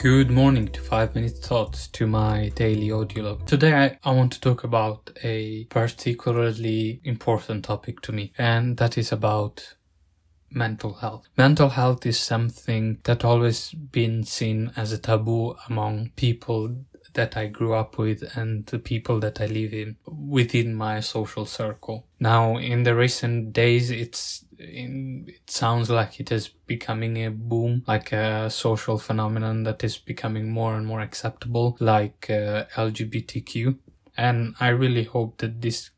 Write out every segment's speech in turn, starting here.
Good morning to 5 Minute Thoughts to my daily audio log. Today I, I, want to talk about a particularly important topic to me, and that is about mental health. Mental health is something that always been seen as a taboo among people that I grew up with and the people that I live in within my social circle. Now, in the recent days, it's in, it sounds like it is becoming a boom, like a social phenomenon that is becoming more and more acceptable, like uh, LGBTQ. And I really hope that this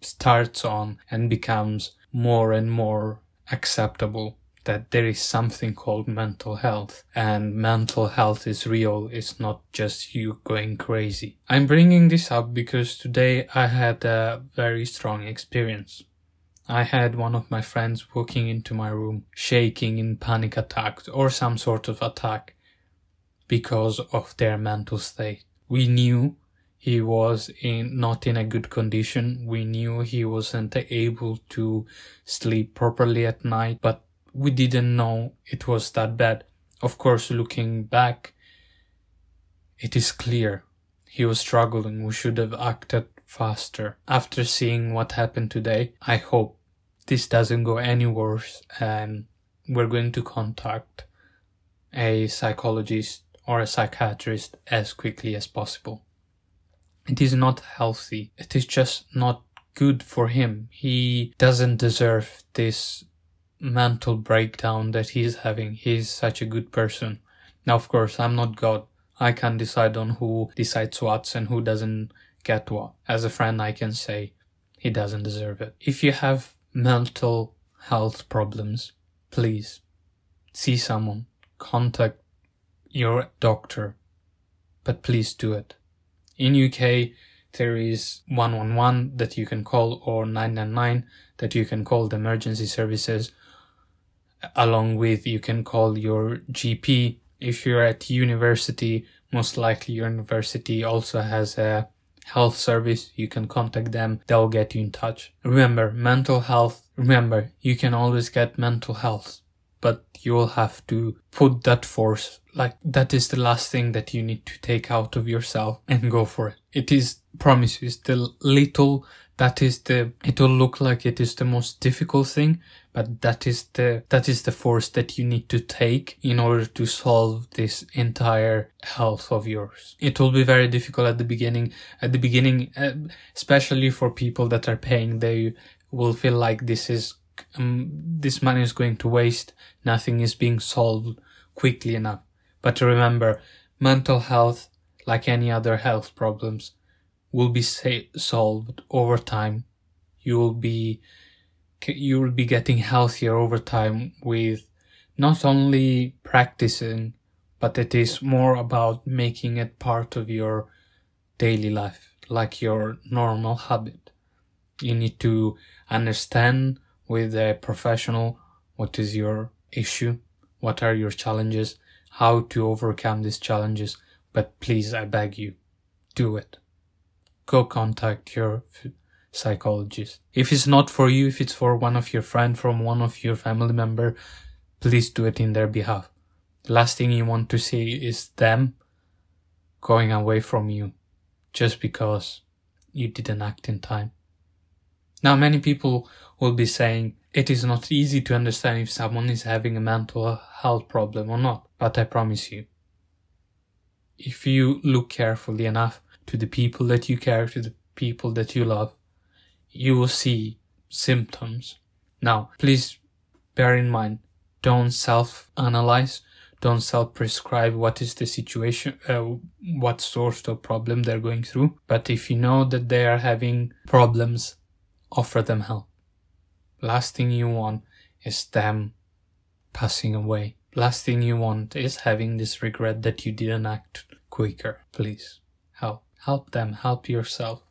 starts on and becomes more and more acceptable that there is something called mental health and mental health is real. It's not just you going crazy. I'm bringing this up because today I had a very strong experience. I had one of my friends walking into my room, shaking in panic attacks or some sort of attack because of their mental state. We knew he was in not in a good condition. We knew he wasn't able to sleep properly at night, but we didn't know it was that bad. Of course, looking back, it is clear he was struggling. We should have acted faster. After seeing what happened today, I hope this doesn't go any worse and we're going to contact a psychologist or a psychiatrist as quickly as possible. It is not healthy. It is just not good for him. He doesn't deserve this mental breakdown that he's having. He's such a good person. Now, of course, I'm not God. I can't decide on who decides what and who doesn't get what. As a friend, I can say he doesn't deserve it. If you have mental health problems, please see someone, contact your doctor, but please do it. In UK, there is 111 that you can call or 999 that you can call the emergency services along with you can call your GP. If you're at university, most likely your university also has a health service. You can contact them. They'll get you in touch. Remember, mental health. Remember, you can always get mental health, but you will have to put that force. Like that is the last thing that you need to take out of yourself and go for it. It is, promise you, the little that is the it will look like it is the most difficult thing but that is the that is the force that you need to take in order to solve this entire health of yours. It will be very difficult at the beginning at the beginning uh, especially for people that are paying. They will feel like this is um, this money is going to waste. Nothing is being solved quickly enough. But remember mental health like any other health problems will be sa- solved over time. You will be you will be getting healthier over time with not only practicing, but it is more about making it part of your daily life, like your normal habit. You need to understand with a professional what is your issue, what are your challenges, how to overcome these challenges. But please, I beg you, do it go contact your psychologist. If it's not for you, if it's for one of your friend, from one of your family member, please do it in their behalf. The last thing you want to see is them going away from you just because you didn't act in time. Now, many people will be saying it is not easy to understand if someone is having a mental health problem or not, but I promise you, if you look carefully enough, to the people that you care, to the people that you love, you will see symptoms. Now, please bear in mind, don't self-analyze, don't self-prescribe what is the situation, uh, what sort of problem they're going through. But if you know that they are having problems, offer them help. Last thing you want is them passing away. Last thing you want is having this regret that you didn't act quicker. Please help them, help yourself.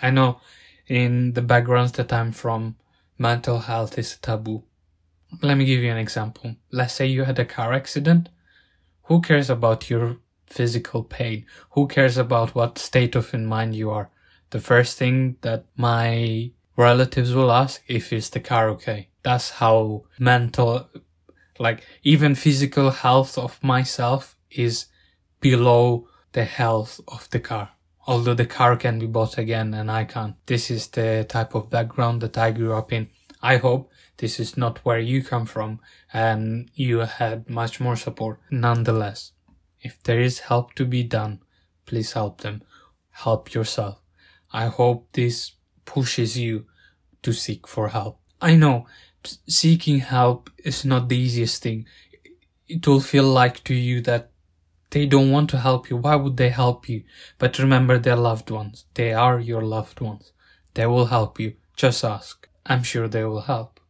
I know in the backgrounds that I'm from, mental health is taboo. Let me give you an example. Let's say you had a car accident. Who cares about your physical pain? Who cares about what state of mind you are? The first thing that my relatives will ask if is the car okay. That's how mental Like even physical health of myself is below the health of the car. Although the car can be bought again and I can't. This is the type of background that I grew up in. I hope this is not where you come from and you had much more support. Nonetheless, if there is help to be done, please help them. Help yourself. I hope this pushes you to seek for help. I know seeking help is not the easiest thing. It will feel like to you that they don't want to help you. Why would they help you? But remember their loved ones. They are your loved ones. They will help you. Just ask. I'm sure they will help.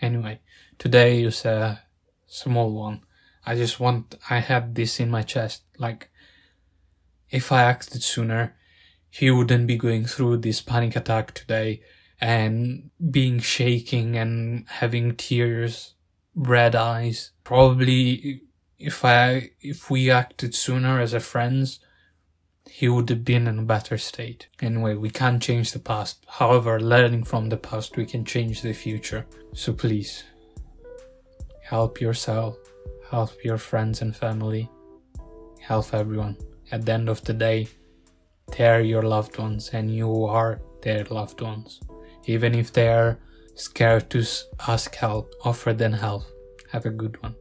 Anyway, today is a small one. I just want, I had this in my chest. Like, if I acted sooner, he wouldn't be going through this panic attack today and being shaking and having tears, red eyes. Probably if I, if we acted sooner as a friends, he would have been in a better state. Anyway, we can't change the past. However, learning from the past, we can change the future. So please, help yourself, help your friends and family, help everyone. At the end of the day, they're your loved ones and you are their loved ones. Even if they're scared to ask help, offer them help. Have a good one.